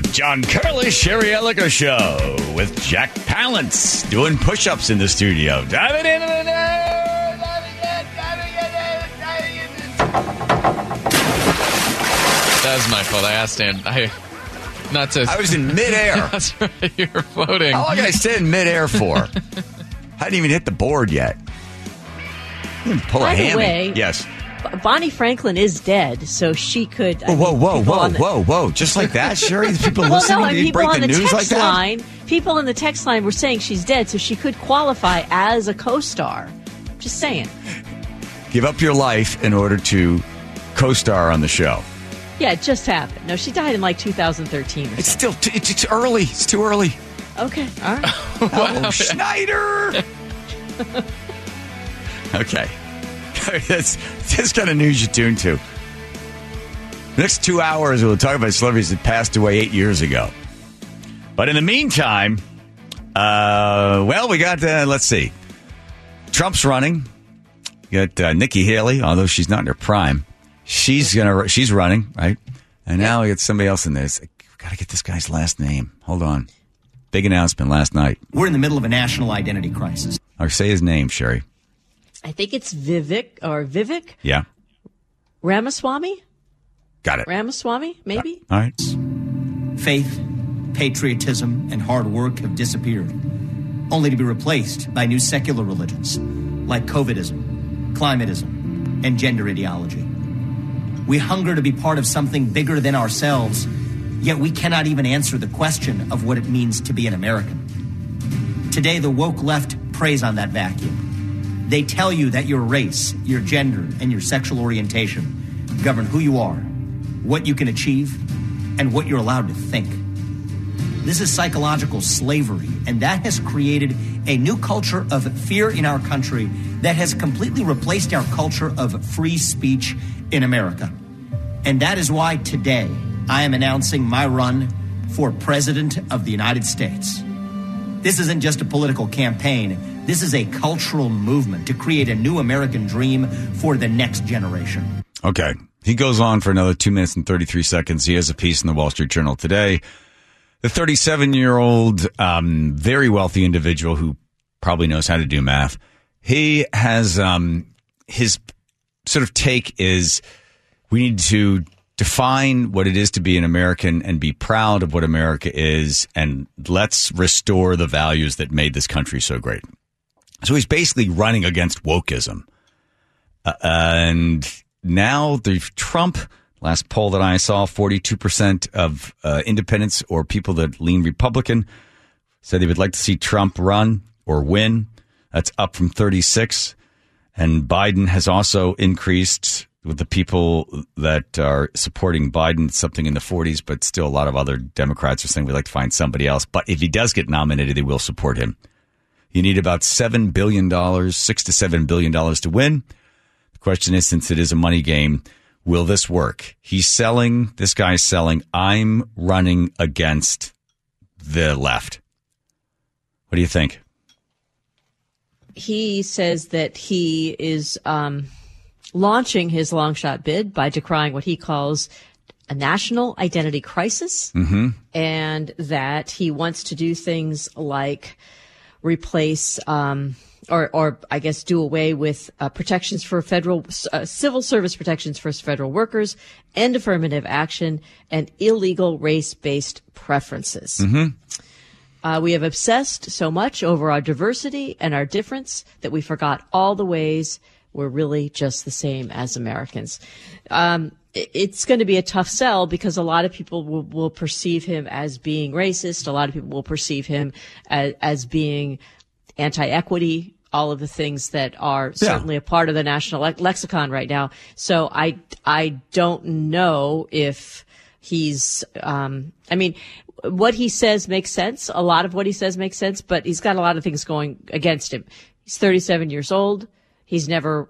The John Curley Sherry Ellinger Show with Jack Palance doing push ups in the studio. Diving into the air, diving in, diving in, diving in. That was my fault. I asked Dan. I not to. I was in midair. That's right. You were floating. How long did I stay in midair for? I hadn't even hit the board yet. Pull By a the hammy. way- yes. Bonnie Franklin is dead, so she could. Whoa, mean, whoa, whoa, the- whoa, whoa! Just like that, Sherry. People Well, listening, no, did and you people break on the the news text like that? line, people in the text line were saying she's dead, so she could qualify as a co-star. Just saying. Give up your life in order to co-star on the show. Yeah, it just happened. No, she died in like 2013 or It's still t- it's, it's early. It's too early. Okay, all right. Oh, Schneider. okay, that's that's kind of news you tune to. Next two hours, we'll talk about celebrities that passed away eight years ago. But in the meantime, uh, well, we got uh, let's see, Trump's running. You got uh, Nikki Haley, although she's not in her prime. She's gonna she's running right, and now we got somebody else in this. Got to get this guy's last name. Hold on. Big announcement last night. We're in the middle of a national identity crisis. Or say his name, Sherry. I think it's Vivek or Vivek Yeah. Ramaswamy. Got it. Ramaswamy, maybe. All right. Faith, patriotism, and hard work have disappeared, only to be replaced by new secular religions like COVIDism, climatism, and gender ideology. We hunger to be part of something bigger than ourselves, yet we cannot even answer the question of what it means to be an American. Today, the woke left preys on that vacuum. They tell you that your race, your gender, and your sexual orientation govern who you are, what you can achieve, and what you're allowed to think. This is psychological slavery, and that has created a new culture of fear in our country that has completely replaced our culture of free speech in America. And that is why today I am announcing my run for President of the United States. This isn't just a political campaign. This is a cultural movement to create a new American dream for the next generation. Okay. He goes on for another two minutes and 33 seconds. He has a piece in the Wall Street Journal today. The 37 year old, um, very wealthy individual who probably knows how to do math. He has, um, his sort of take is we need to define what it is to be an American and be proud of what America is. And let's restore the values that made this country so great. So he's basically running against wokeism. Uh, and now the Trump last poll that I saw, 42% of uh, independents or people that lean Republican said they would like to see Trump run or win. That's up from 36. And Biden has also increased with the people that are supporting Biden, something in the 40s, but still a lot of other Democrats are saying we'd like to find somebody else. But if he does get nominated, they will support him. You need about $7 billion, six 6 to $7 billion to win. The question is, since it is a money game, will this work? He's selling, this guy's selling, I'm running against the left. What do you think? He says that he is um, launching his long shot bid by decrying what he calls a national identity crisis, and that he wants to do things like replace um, or, or I guess do away with uh, protections for federal uh, civil service protections for federal workers, end affirmative action, and illegal race based preferences. Uh, we have obsessed so much over our diversity and our difference that we forgot all the ways we're really just the same as Americans. Um, it's going to be a tough sell because a lot of people will, will perceive him as being racist. A lot of people will perceive him as, as being anti-equity, all of the things that are certainly a part of the national le- lexicon right now. So I, I don't know if he's, um, I mean, what he says makes sense. A lot of what he says makes sense, but he's got a lot of things going against him. He's 37 years old. He's never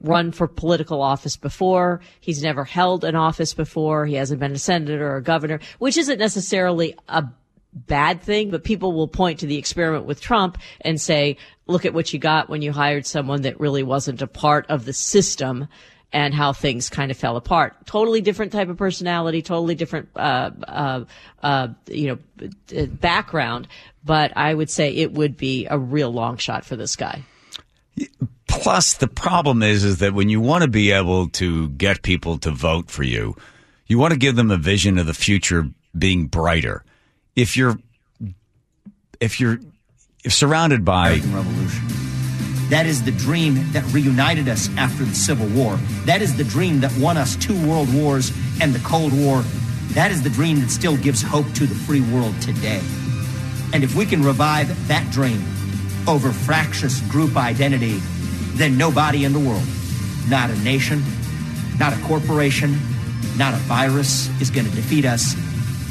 run for political office before. He's never held an office before. He hasn't been a senator or a governor, which isn't necessarily a bad thing, but people will point to the experiment with Trump and say, look at what you got when you hired someone that really wasn't a part of the system and how things kind of fell apart. Totally different type of personality, totally different, uh, uh, uh, you know, background. But I would say it would be a real long shot for this guy. Plus, the problem is, is that when you want to be able to get people to vote for you, you want to give them a vision of the future being brighter. If you're, if you're if surrounded by American Revolution. That is the dream that reunited us after the Civil War. That is the dream that won us two world wars and the Cold War. That is the dream that still gives hope to the free world today. And if we can revive that dream over fractious group identity, then nobody in the world, not a nation, not a corporation, not a virus, is going to defeat us.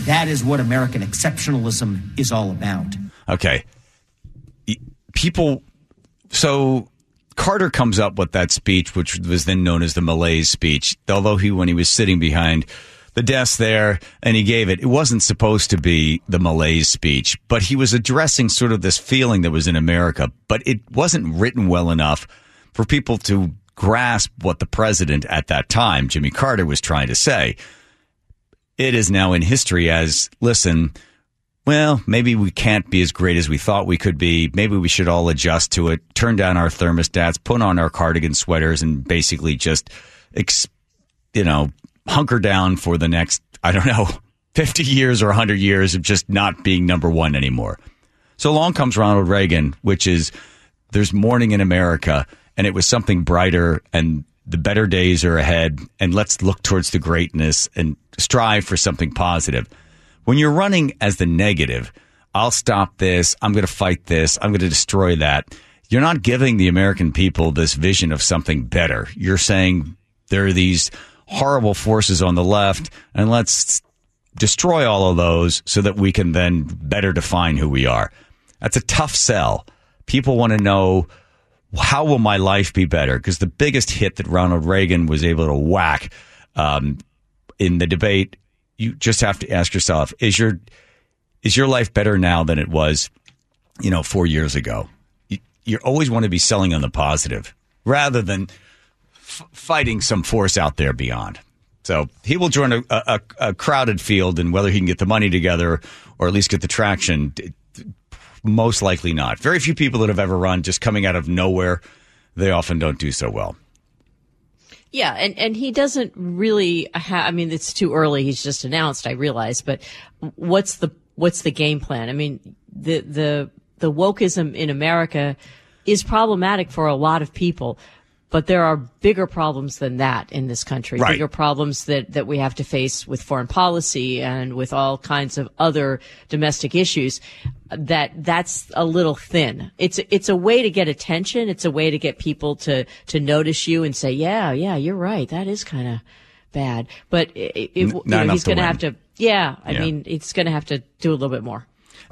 That is what American exceptionalism is all about. Okay. People, so Carter comes up with that speech, which was then known as the Malaise speech. Although he, when he was sitting behind the desk there and he gave it, it wasn't supposed to be the Malaise speech, but he was addressing sort of this feeling that was in America, but it wasn't written well enough for people to grasp what the president at that time, Jimmy Carter, was trying to say. It is now in history as, listen, well, maybe we can't be as great as we thought we could be. Maybe we should all adjust to it, turn down our thermostats, put on our cardigan sweaters, and basically just, you know, hunker down for the next, I don't know, 50 years or 100 years of just not being number one anymore. So along comes Ronald Reagan, which is there's morning in America, and it was something brighter, and the better days are ahead, and let's look towards the greatness and strive for something positive. When you're running as the negative, I'll stop this, I'm going to fight this, I'm going to destroy that. You're not giving the American people this vision of something better. You're saying there are these horrible forces on the left, and let's destroy all of those so that we can then better define who we are. That's a tough sell. People want to know how will my life be better? Because the biggest hit that Ronald Reagan was able to whack um, in the debate, you just have to ask yourself: is your is your life better now than it was, you know, four years ago? You, you always want to be selling on the positive rather than f- fighting some force out there beyond. So he will join a, a, a crowded field, and whether he can get the money together or at least get the traction, most likely not. Very few people that have ever run just coming out of nowhere, they often don't do so well. Yeah, and and he doesn't really. Ha- I mean, it's too early. He's just announced. I realize, but what's the what's the game plan? I mean, the the the wokeism in America is problematic for a lot of people, but there are bigger problems than that in this country. Right. Bigger problems that that we have to face with foreign policy and with all kinds of other domestic issues. That that's a little thin. It's it's a way to get attention. It's a way to get people to to notice you and say, yeah, yeah, you're right. That is kind of bad. But it, it, you know, he's going to have to. Yeah, I Yeah. mean, it's going to have to do a little bit more.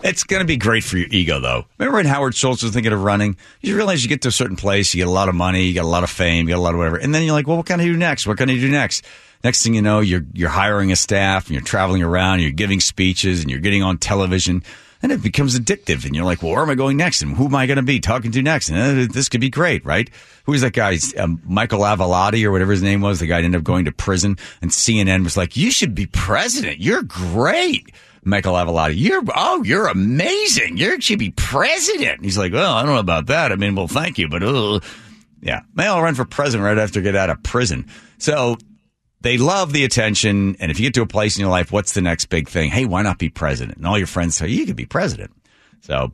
It's going to be great for your ego, though. Remember when Howard Schultz was thinking of running? You realize you get to a certain place, you get a lot of money, you get a lot of fame, you get a lot of whatever, and then you're like, well, what can I do next? What can I do next? Next thing you know, you're you're hiring a staff, and you're traveling around, and you're giving speeches, and you're getting on television, and it becomes addictive. And you're like, well, where am I going next? And who am I going to be talking to next? And uh, this could be great, right? Who was that guy? Um, Michael Avenatti or whatever his name was. The guy ended up going to prison, and CNN was like, you should be president. You're great. Michael Avenatti, you're oh, you're amazing. You should be president. And he's like, well, I don't know about that. I mean, well, thank you, but uh, yeah, may I'll run for president right after I get out of prison. So they love the attention, and if you get to a place in your life, what's the next big thing? Hey, why not be president? And all your friends say you could be president. So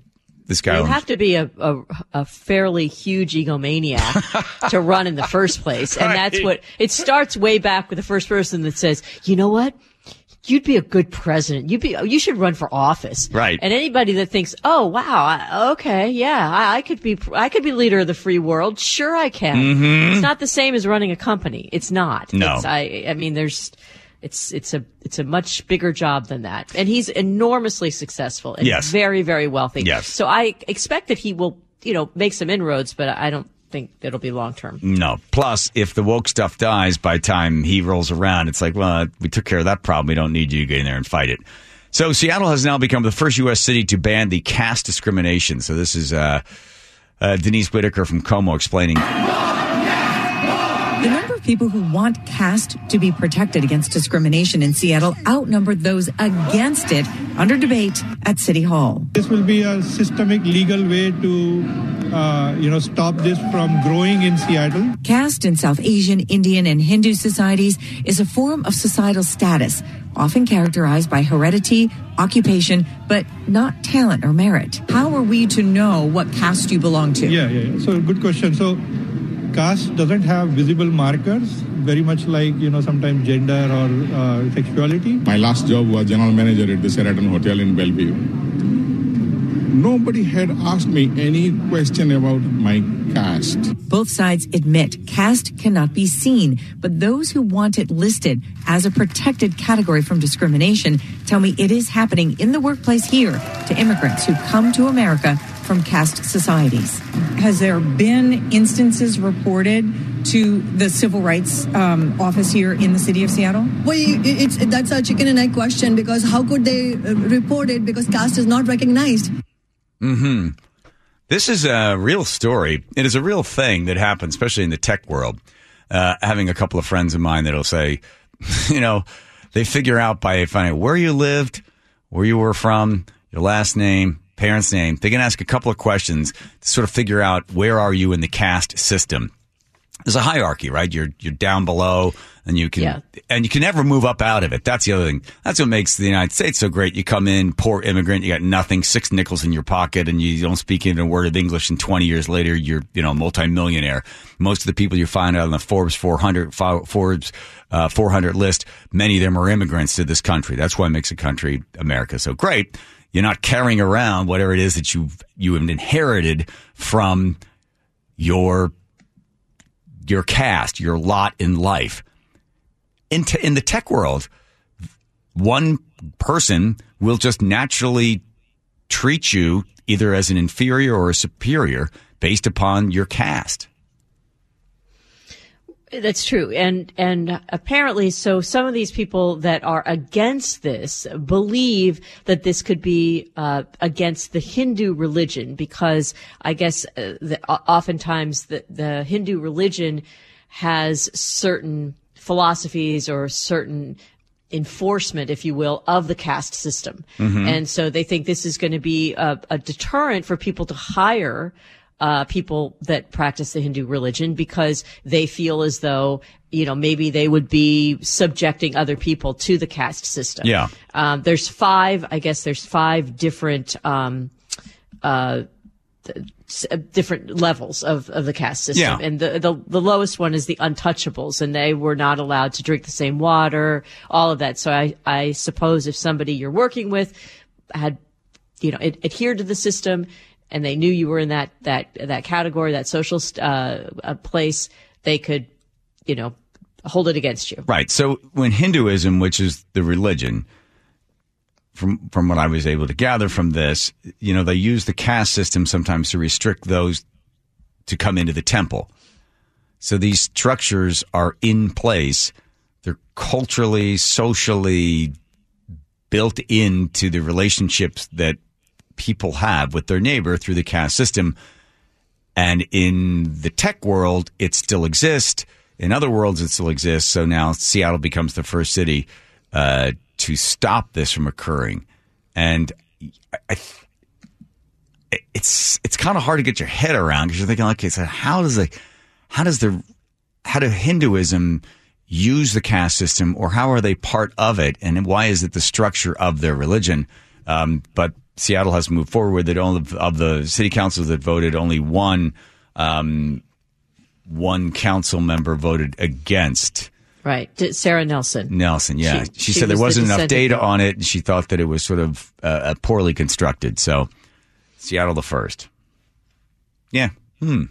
this guy, You have to be a, a, a fairly huge egomaniac to run in the first place. And that's what it starts way back with the first person that says, you know what? You'd be a good president. You'd be, you should run for office. Right. And anybody that thinks, oh, wow, I, okay, yeah, I, I could be, I could be leader of the free world. Sure I can. It's not the same as running a company. It's not. Mm-hmm. No. It's, I, I mean, there's, it's, it's a, it's a much bigger job than that. And he's enormously successful and Yes. very, very wealthy. Yes. So I expect that he will, you know, make some inroads, but I don't think it'll be long term. No. Plus, if the woke stuff dies by time he rolls around, it's like, well, we took care of that problem. We don't need you to get in there and fight it. So Seattle has now become the first U.S. city to ban the caste discrimination. So this is uh, uh, Denise Whitaker from KOMO explaining. The number of People who want caste to be protected against discrimination in Seattle outnumber those against it under debate at City Hall. This will be a systemic legal way to, uh, you know, stop this from growing in Seattle. Caste in South Asian, Indian, and Hindu societies is a form of societal status, often characterized by heredity, occupation, but not talent or merit. How are we to know what caste you belong to? Yeah, yeah, yeah. So good question. So caste doesn't have visible markers, very much like, you know, sometimes gender or uh, sexuality. My last job was general manager at the Sheraton Hotel in Bellevue. Nobody had asked me any question about my caste. Both sides admit caste cannot be seen, but those who want it listed as a protected category from discrimination tell me it is happening in the workplace here to immigrants who come to America from caste societies. Has there been instances reported to the civil rights um, office here in the city of Seattle? Well, it's that's a chicken and egg question because how could they uh, report it because caste is not recognized? Hmm. This is a real story. It is a real thing that happens, especially in the tech world. Uh, having a couple of friends of mine that'll say, you know, they figure out by finding where you lived, where you were from, your last name, parents' name. They can ask a couple of questions to sort of figure out where are you in the caste system. There's a hierarchy, right? You're you're down below, and you can Yeah. and you can never move up out of it. That's the other thing. That's what makes the United States so great. You come in, poor immigrant, you got nothing, six nickels in your pocket, and you don't speak even a word of English. And 20 years later, you're you know a multimillionaire. Most of the people you find out on the Forbes 400 Forbes uh, 400 list, many of them are immigrants to this country. That's why it makes a country America so great. You're not carrying around whatever it is that you you have inherited from your your caste, your lot in life. In, te- in the tech world, one person will just naturally treat you either as an inferior or a superior based upon your caste. That's true. And, and apparently, so some of these people that are against this believe that this could be, uh, against the Hindu religion because I guess, uh, the, oftentimes the, the Hindu religion has certain philosophies or certain enforcement, if you will, of the caste system. And so they think this is going to be a, a deterrent for people to hire uh, people that practice the Hindu religion because they feel as though, you know, maybe they would be subjecting other people to the caste system. Yeah. Um, there's five, I guess there's five different, um, uh, different levels of, of the caste system. Yeah. And the, the, the lowest one is the untouchables and they were not allowed to drink the same water, all of that. So I, I suppose if somebody you're working with had, you know, ad- adhered to the system and they knew you were in that, that, that category, that social, uh, uh, place, they could, you know, hold it against you. Right. So when Hinduism, which is the religion, from from what I was able to gather from this, you know, they use the caste system sometimes to restrict those to come into the temple. So these structures are in place. They're culturally, socially built into the relationships that people have with their neighbor through the caste system. And in the tech world, it still exists. In other worlds, it still exists. So now Seattle becomes the first city uh, to stop this from occurring. And I, I, it's it's kind of hard to get your head around because you're thinking, okay, so how does the how does the how do Hinduism use the caste system, or how are they part of it, and why is it the structure of their religion? Um, but Seattle has moved forward that it. All of, of the city councils that voted, only one um, one council member voted against Right. Sarah Nelson. Nelson. Yeah, She- she, she said there was the wasn't enough data on it, and she thought that it was sort of uh, poorly constructed. So Seattle the first. Yeah. Hmm.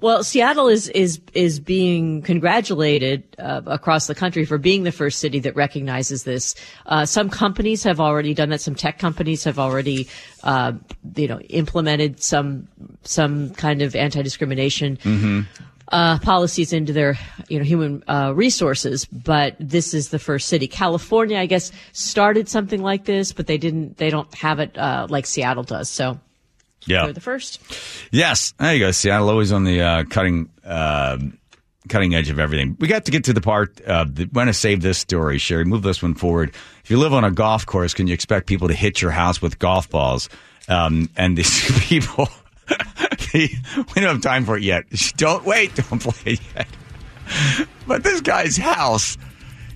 Well, Seattle is is is being congratulated uh, across the country for being the first city that recognizes this. Uh, some companies have already done that. Some tech companies have already, uh, you know, implemented some some kind of anti discrimination. Uh, policies into their, you know, human uh, resources, but this is the first city. California, I guess, started something like this, but they didn't. They don't have it uh, like Seattle does. So Yeah. they're the first. Yes, there you go. Seattle always on the uh, cutting uh, cutting edge of everything. We got to get to the part. Uh, that, want to save this story, Sherry. Move this one forward. If you live on a golf course, can you expect people to hit your house with golf balls? Um, and these people, we don't have time for it yet. Don't wait. Don't play it yet. But this guy's house,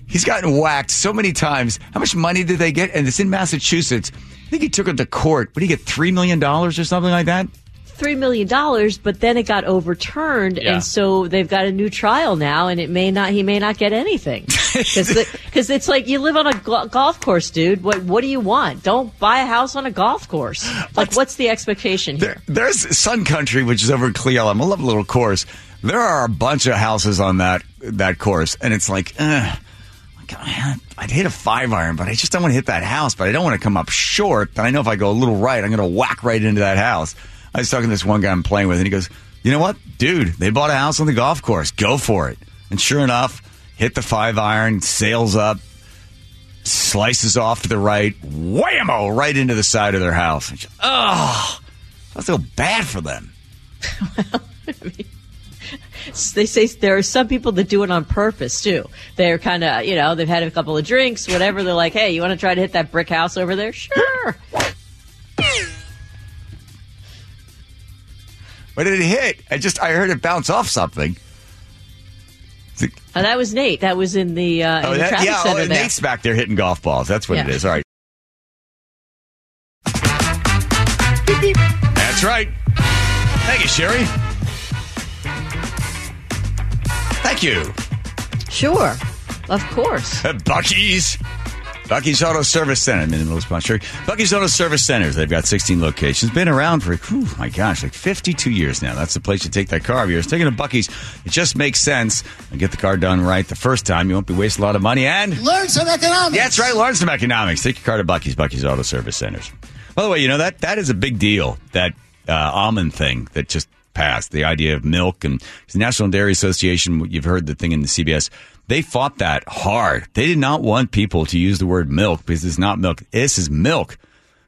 he's gotten whacked so many times. How much money did they get? And it's in Massachusetts. I think he took it to court. What did he get? $3 million or something like that? three million dollars, but then it got overturned, Yeah. and so they've got a new trial now, and it may not he may not get anything because it's like you live on a go- golf course, dude. What what do you want? Don't buy a house on a golf course. Like, what's the expectation here? There, there's Sun Country, which is over in Cle Elum. I'm a lovely little course. There are a bunch of houses on that that course, and it's like, eh. I'd hit a five iron, but I just don't want to hit that house. But I don't want to come up short. But I know if I go a little right, I'm going to whack right into that house. I was talking to this one guy I'm playing with, and he goes, "You know what, dude? They bought a house on the golf course. Go for it." And sure enough, hit the five iron, sails up, slices off to the right, whammo, right into the side of their house. Just, Oh, I feel bad for them. They say there are some people that do it on purpose too. They're kind of you know they've had a couple of drinks, whatever. They're like, hey, you want to try to hit that brick house over there? Sure. What did it hit? I just I heard it bounce off something. Oh, that was Nate. That was in the uh, Oh, in the that, traffic yeah, center oh, there. Nate's back there hitting golf balls. That's what it Yeah. is. All right. That's right. Thank you, Sherry. Thank you. Sure, of course. Bucky's. Bucky's Auto Service Center. I'm in the middle of sponsor. Bucky's Auto Service Centers. They've got 16 locations. Been around for, whew, my gosh, like 52 years now. That's the place you take that car of yours. Taking a Bucky's, it just makes sense. And get the car done right the first time. You won't be wasting a lot of money. And Learn some economics. yeah, that's right. Learn some economics. Take your car to Bucky's, Bucky's Auto Service Centers. By the way, you know that that is a big deal. That uh, almond thing that just passed. The idea of milk and the National Dairy Association. You've heard the thing in the CBS. They fought that hard. They did not want people to use the word milk because it's not milk. This is milk.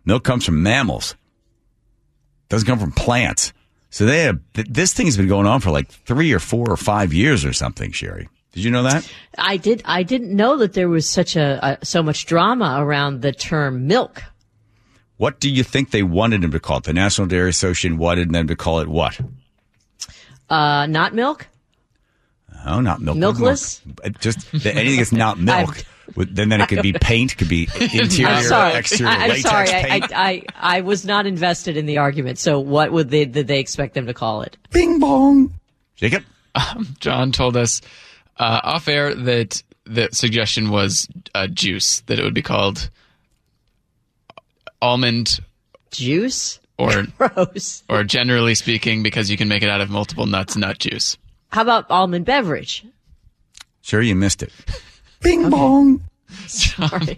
Milk comes from mammals. It Doesn't come from plants. So they have this thing's been going on for like three or four or five years or something. Sherry, did you know that? I did. I didn't know that there was such a, a so much drama around the term milk. What do you think they wanted them to call it? The National Dairy Association wanted them to call it what? Uh, not milk. Oh, not milk. Milkless? Milk. Just the- anything that's not milk. Then, then it could be paint, could be interior, I'm sorry. exterior, I, am latex sorry. I, paint. I, I I was not invested in the argument. So what would they did they expect them to call it? Bing bong. Jacob, John told us uh, off air that the suggestion was uh, juice, that it would be called almond Juice. Or Gross. or generally speaking, because you can make it out of multiple nuts, nut juice. How about almond beverage? sure you missed it. Bing bong. Sorry.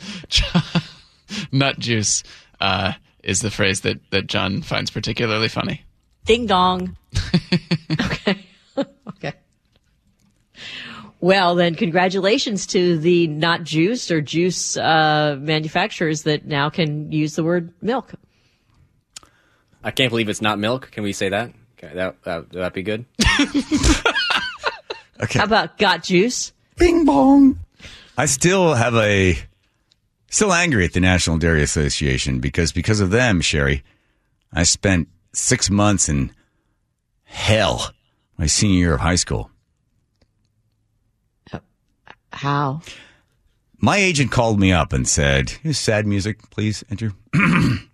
Nut juice uh, is the phrase that, that John finds particularly funny. Ding dong. okay. okay. Well, then, congratulations to the not juice or juice uh, manufacturers that now can use the word milk. I can't believe it's not milk. Can we say that? Okay, that that would that be good? Okay. How about got juice? Bing bong. I still have a still angry at the National Dairy Association because because of them, Sherry, I spent six months in hell my senior year of high school. How? My agent called me up and said, "Here's sad music, please enter."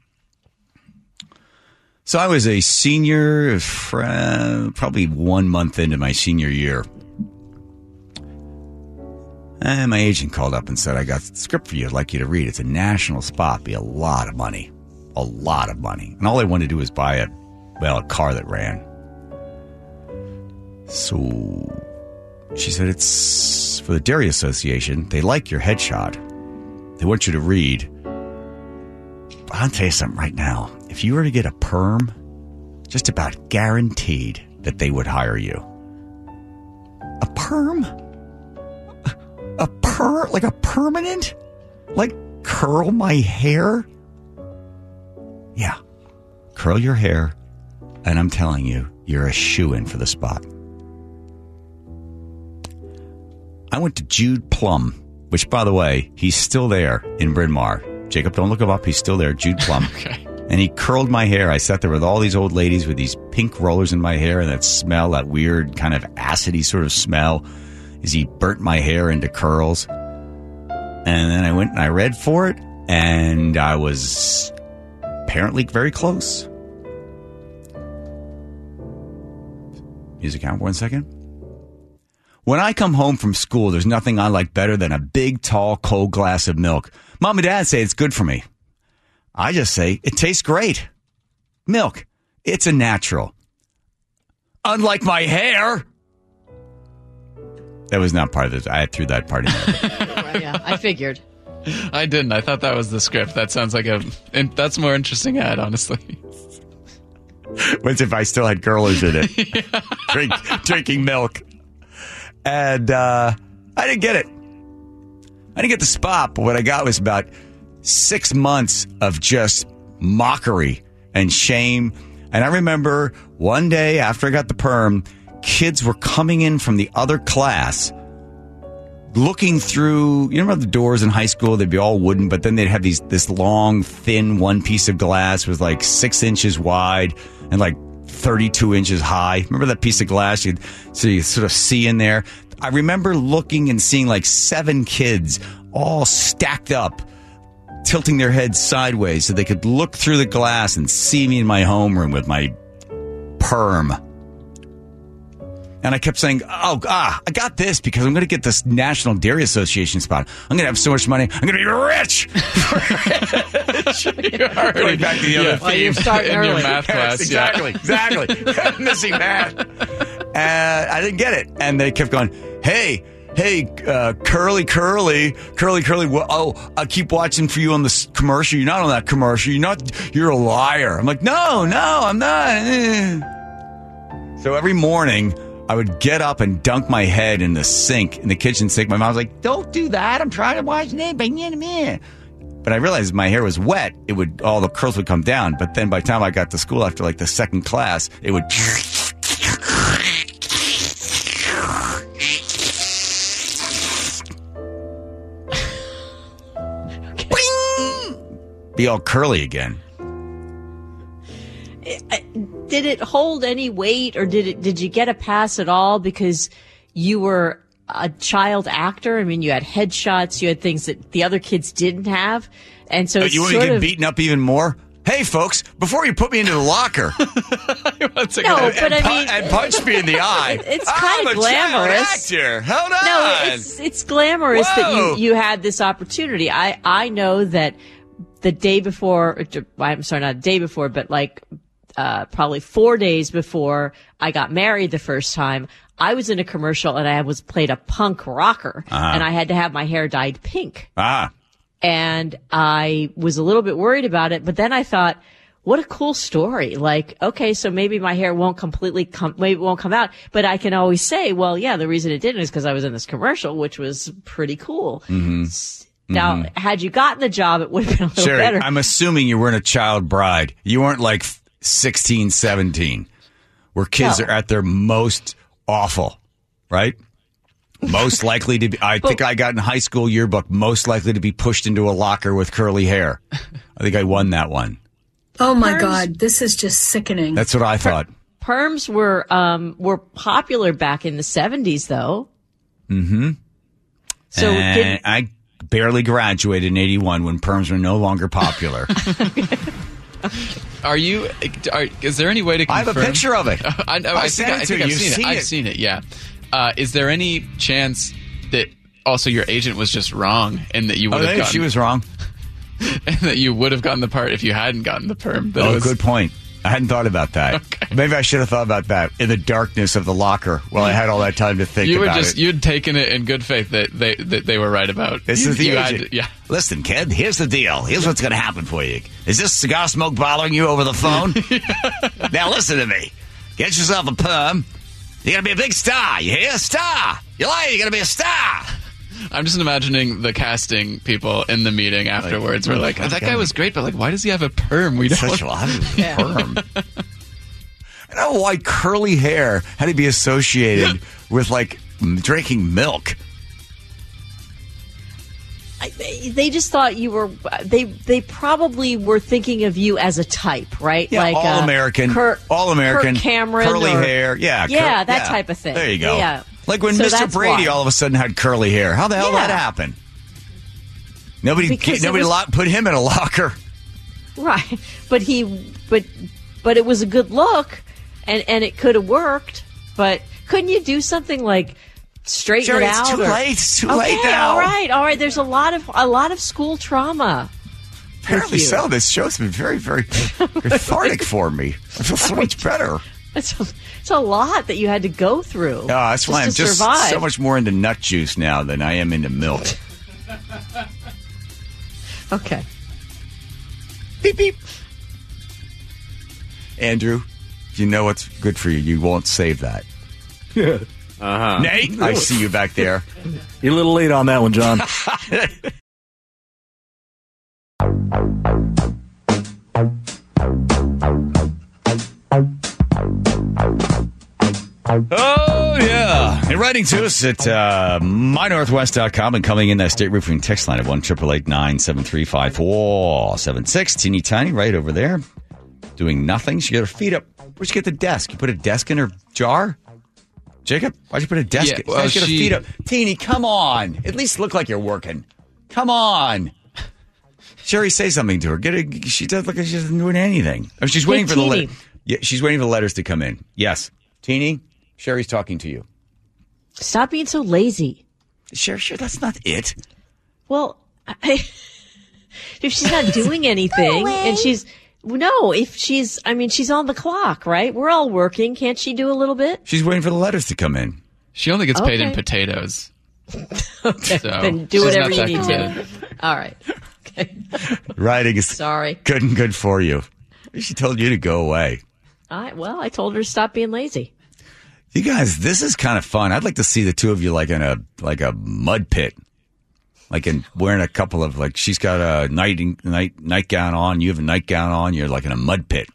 so I was a senior, probably one month into my senior year. And my agent called up and said, I got a script for you. I'd like you to read. It's a national spot, be a lot of money. A lot of money. And all I wanted to do was buy a, well, a car that ran. So she said, It's for the Dairy Association. They like your headshot. They want you to read. I'll tell you something right now. If you were to get a perm, just about guaranteed that they would hire you. A perm? A per like a permanent? Like curl my hair? Yeah. Curl your hair, and I'm telling you, you're a shoe in for the spot. I went to Jude Plum, which, by the way, he's still there in Bryn Mawr. Jacob, don't look him up. He's still there. Jude Plum. Okay. And he curled my hair. I sat there with all these old ladies with these pink rollers in my hair and that smell, that weird kind of acidy sort of smell, as he burnt my hair into curls. And then I went and I read for it, and I was apparently very close. Music out one second. When I come home from school, there's nothing I like better than a big, tall, cold glass of milk. Mom and dad say it's good for me. I just say it tastes great. Milk, it's a natural. Unlike my hair. That was not part of this. I threw that part in there. yeah, I figured. I didn't. I thought that was the script. That sounds like a. And that's more interesting ad, honestly. What's if I still had curlers in it? Drink, drinking milk. And uh, I didn't get it. I didn't get the spot, but what I got was about six months of just mockery and shame. And I remember one day after I got the perm, kids were coming in from the other class looking through you remember the doors in high school they'd be all wooden but then they'd have these this long thin one piece of glass was like six inches wide and like 32 inches high remember that piece of glass you'd so you sort of see in there i remember looking and seeing like seven kids all stacked up tilting their heads sideways so they could look through the glass and see me in my homeroom with my perm and I kept saying, "Oh, ah, I got this because I'm going to get this National Dairy Association spot. I'm going to have so much money. I'm going to be rich." Going back to the other Well, you're theme starting in your early. math Yes, class. yeah. exactly, exactly. Missing math. I didn't get it, and they kept going, "Hey." Hey, uh, Curly, Curly, Curly, Curly. wha- Oh, I keep watching for you on this commercial. You're not on that commercial. You're not. You're a liar. I'm like, no, no, I'm not. So every morning, I would get up and dunk my head in the sink, in the kitchen sink. My mom was like, "Don't do that. I'm trying to watch it." But I realized my hair was wet. It would all the curls would come down. But then by the time I got to school after like the second class, it would. Be all curly again. Did it hold any weight, or did it? Did you get a pass at all because you were a child actor? I mean, you had headshots, you had things that the other kids didn't have, and so But it's you want me sort to get of beaten up even more? Hey, folks! Before you put me into the locker, No, good- but I pu- mean- and punch me in the eye. It's I'm kinda a child glamorous. actor. Hold on. no, it's it's glamorous that you you had this opportunity. I I know that the day before, I'm sorry, not the day before, but like uh, probably four days before I got married the first time, I was in a commercial and I was played a punk rocker, and I had to have my hair dyed pink, ah, and I was a little bit worried about it, but then I thought. What a cool story. Like, okay, so maybe my hair won't completely come, maybe it won't come out, but I can always say, well, yeah, the reason it didn't is because I was in this commercial, which was pretty cool. S- Now, had you gotten the job, it would have been a little Sherry, better. I'm assuming you weren't a child bride. You weren't like 16, 17, where kids No. are at their most awful, right? Most likely to be, I think I got in high school yearbook, most likely to be pushed into a locker with curly hair. I think I won that one. Oh my God, this is just sickening. That's what I thought. Perms were, um, were popular back in the 70s, though. Mm-hmm. So and did, I barely graduated in 81 when perms were no longer popular. Are you? Are, is there any way to I have a picture of it. I, know, I I, think, sent I, it to think you. I've seen, seen it. I've it. seen it. Yeah. Uh, is there any chance that also your agent was just wrong and that you Oh, would have hey, gotten she was wrong. and that you would have gotten the part if you hadn't gotten the perm? That it Oh, was- good point. I hadn't thought about that. Okay. Maybe I should have thought about that in the darkness of the locker while I had all that time to think you about just, it. You'd taken it in good faith that they that they were right about. This You- is the you agent. to- yeah. Listen, kid, here's the deal. Here's what's going to happen for you. Is this cigar smoke bothering you over the phone? now listen to me. Get yourself a perm. You're going to be a big star. You hear? Star. You like it? You're going to be a star. I'm just imagining the casting people in the meeting afterwards were like, that guy was great, but like, why does he have a perm? We don't. Such a lot of perm. I don't know why curly hair had to be associated with like drinking milk. I- they, they just thought you were. They they probably were thinking of you as a type, right? Yeah, like all uh, American, Kurt, all American, Kirk Cameron, curly or- hair. Yeah, yeah, Kurt- that type of thing. There you go. Yeah, Like when So Mr. Brady why. all of a sudden had curly hair. How the hell did that Yeah. happen? Nobody, Because nobody was- lock, put him in a locker. right. But he, but but it was a good look, and and it could have worked. But couldn't you do something like? Straighten Jerry, it it's out. too or- late. It's too okay, late now. All right, all right. There's a lot of a lot of school trauma. Apparently so. This show's been very, very cathartic for me. I feel so much better. It's a, it's a lot that you had to go through. Oh, that's why I'm just to survive. so much more into nut juice now than I am into milk. Okay. beep beep. Andrew, you know what's good for you. You won't save that. Yeah. Uh huh. Nate, I see you back there. You're a little late on that one, John. Oh, yeah. And writing to us at uh, mynorthwest.com and coming in that state roofing text line of 1 973 Teeny tiny right over there. Doing nothing. She got her feet up. Where'd she get the desk? You put a desk in her jar? Jacob, why'd you put a desk? Yeah, in- well, Why'd she get her she- feet up? Teeny, come on. At least look like you're working. Come on. Sherry, say something to her. Get a, she does look like she isn't doing anything. Oh, she's Hey, waiting for the letter. Yeah, she's waiting for the letters to come in. Yes. Teeny, Sherry's talking to you. Stop being so lazy. Sure, sure, that's not it. Well, I, if she's not doing anything and she's no, if she's, I mean, she's on the clock, right? We're all working. Can't she do a little bit? She's waiting for the letters to come in. She only gets paid in potatoes. Okay, So, then do she's whatever not you that need to. committed. All right. Okay. Writing is Sorry. good and good for you. She told you to go away. I, well, I told her to stop being lazy. You guys, this is kind of fun. I'd like to see the two of you like in a like a mud pit, like in wearing a couple of like she's got a night night nightgown on, you have a nightgown on, you're like in a mud pit.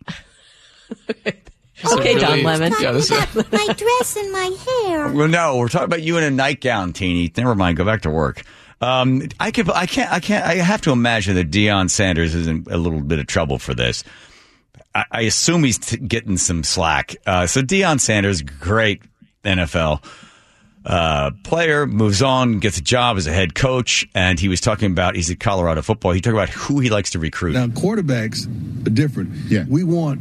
Okay, Don Lemon. Yeah, this is, my dress and my hair. Well, no, we're talking about you in a nightgown, teeny. Never mind, go back to work. Um, I could, I can't, I can't. I have to imagine that Deion Sanders is in a little bit of trouble for this. I, I assume he's t- getting some slack. Uh, so Deion Sanders, great NFL uh, player, moves on, gets a job as a head coach, and he was talking about he's at Colorado football. He talked about who he likes to recruit. Now quarterbacks are different. Yeah. We want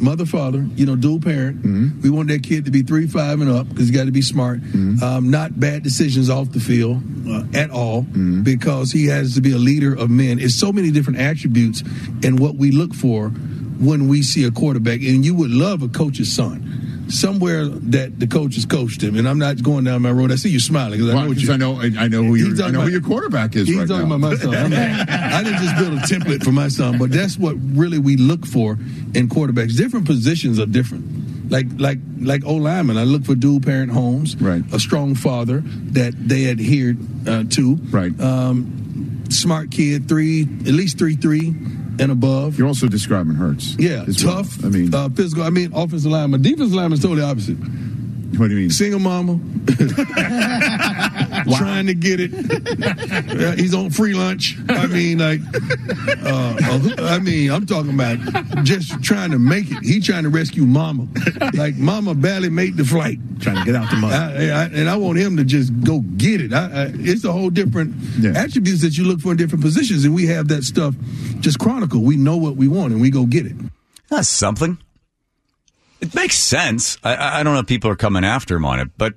mother, father, you know, dual parent. We want that kid to be three, five, and up because he's got to be smart. Um, not bad decisions off the field uh, at all because he has to be a leader of men. It's so many different attributes and what we look for when we see a quarterback. And you would love a coach's son. Somewhere that the coach has coached him, and I'm not going down my road. I see you smiling because I Well, know what 'cause you. I know, I, know who your, I know who your quarterback is He's right talking now. about my son. Not- I didn't just build a template for my son, but that's what really we look for in quarterbacks. Different positions are different. Like like like O lineman, I look for dual parent homes, Right. A strong father that they adhered uh, to, Right. Um, smart kid, three at least three three and above. You're also describing Hurts. Yeah, as well. tough. I mean, uh, physical. I mean, offensive lineman. Defensive lineman is totally opposite. what do you mean? Single mama, trying to get it. Yeah, he's on free lunch. I mean, like, uh, uh, I mean, I'm talking about just trying to make it. He trying to rescue mama. Like, mama barely made the flight. Trying to get out the mud. I, I, and I want him to just go get it. I, it's a whole different Yeah. attributes that you look for in different positions, and we have that stuff just chronicle. We know what we want, and we go get it. That's something. It makes sense. I, I don't know if people are coming after him on it, but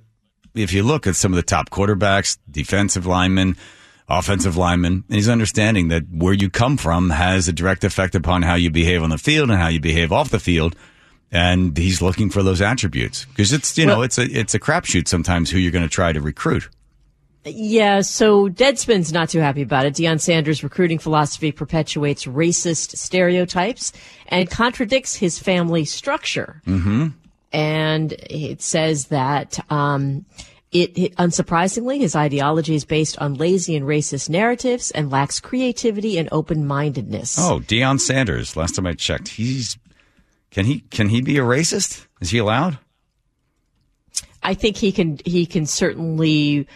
if you look at some of the top quarterbacks, defensive linemen, offensive linemen, and he's understanding that where you come from has a direct effect upon how you behave on the field and how you behave off the field. And he's looking for those attributes because it's you know Well- it's a it's a crapshoot sometimes who you're going to try to recruit. Yeah, so Deadspin's not too happy about it. Deion Sanders' recruiting philosophy perpetuates racist stereotypes and contradicts his family structure. Mm-hmm. And it says that, um, it, it unsurprisingly, his ideology is based on lazy and racist narratives and lacks creativity and open-mindedness. Oh, Deion Sanders. Last time I checked, he's can he can he be a racist? Is he allowed? I think he can he can certainly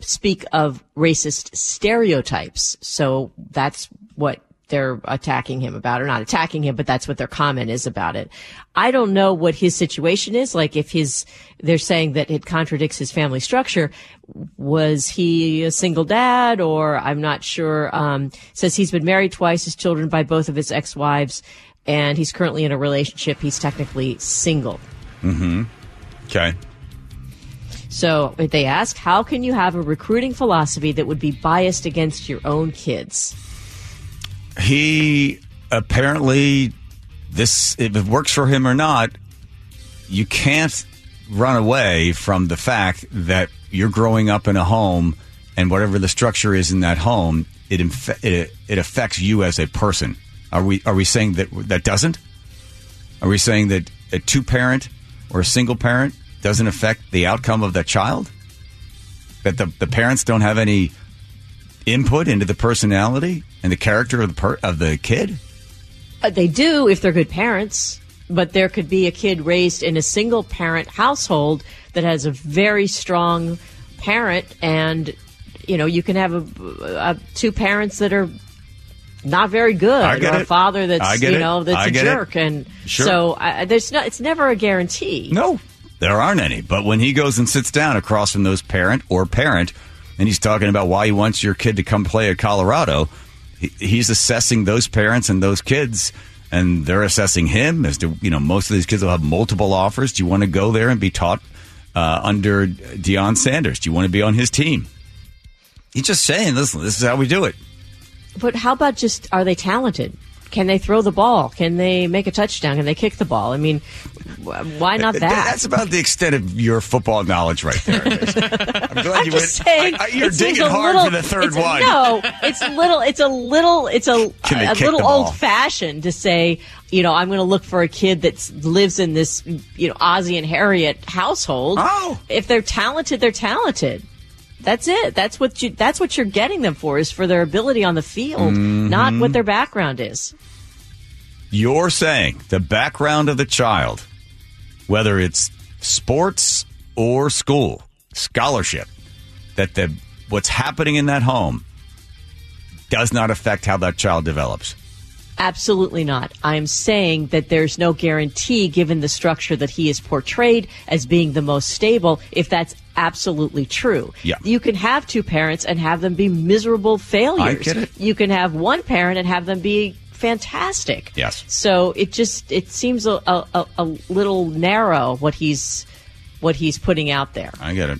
speak of racist stereotypes. So that's what they're attacking him about, or not attacking him, but that's what their comment is about it. I don't know what his situation is. Like if his, they're saying that it contradicts his family structure. Was he a single dad or I'm not sure. Um, says he's been married twice, his children by both of his ex-wives, and he's currently in a relationship. He's technically single. Mm-hmm. Okay. So they ask, how can you have a recruiting philosophy that would be biased against your own kids? He apparently this if it works for him or not, you can't run away from the fact that you're growing up in a home and whatever the structure is in that home, it inf- it, it affects you as a person. Are we are we saying that that doesn't? Are we saying that a two parent or a single parent doesn't affect the outcome of that child? That the, the parents don't have any input into the personality and the character of the per- of the kid? Uh, they do if they're good parents, but there could be a kid raised in a single parent household that has a very strong parent, and you know you can have a, a two parents that are not very good, I get or a it. father I that's you know that's I a get it. jerk, and Sure. so uh, there's no, it's never a guarantee. No, there aren't any. But when he goes and sits down across from those parent or parent, and he's talking about why he wants your kid to come play at Colorado, he, he's assessing those parents and those kids, and they're assessing him as to you know most of these kids will have multiple offers. Do you want to go there and be taught uh, under Deion Sanders? Do you want to be on his team? He's just saying, listen, this is how we do it. But how about just are they talented? Can they throw the ball? Can they make a touchdown? Can they kick the ball? I mean, why not that? That's about the extent of your football knowledge right there. I'm glad I'm you just went. saying, I- I- you're digging hard little- for the third it's- one. No, it's little. It's a little. It's a a little old fashioned to say. You know, I'm going to look for a kid that lives in this, you know, Ozzie and Harriet household. Oh, if they're talented, they're talented. That's it. That's what you. That's what you're getting them for is for their ability on the field, not Mhm. what their background is. You're saying the background of the child, whether it's sports or school, scholarship, that the what's happening in that home does not affect how that child develops. Absolutely not. I'm saying that there's no guarantee, given the structure that he is portrayed as being the most stable, if that's absolutely true. Yeah. You can have two parents and have them be miserable failures. I get it. You can have one parent and have them be fantastic. Yes. So it just it seems a, a, a- little narrow what he's what he's putting out there. I get it.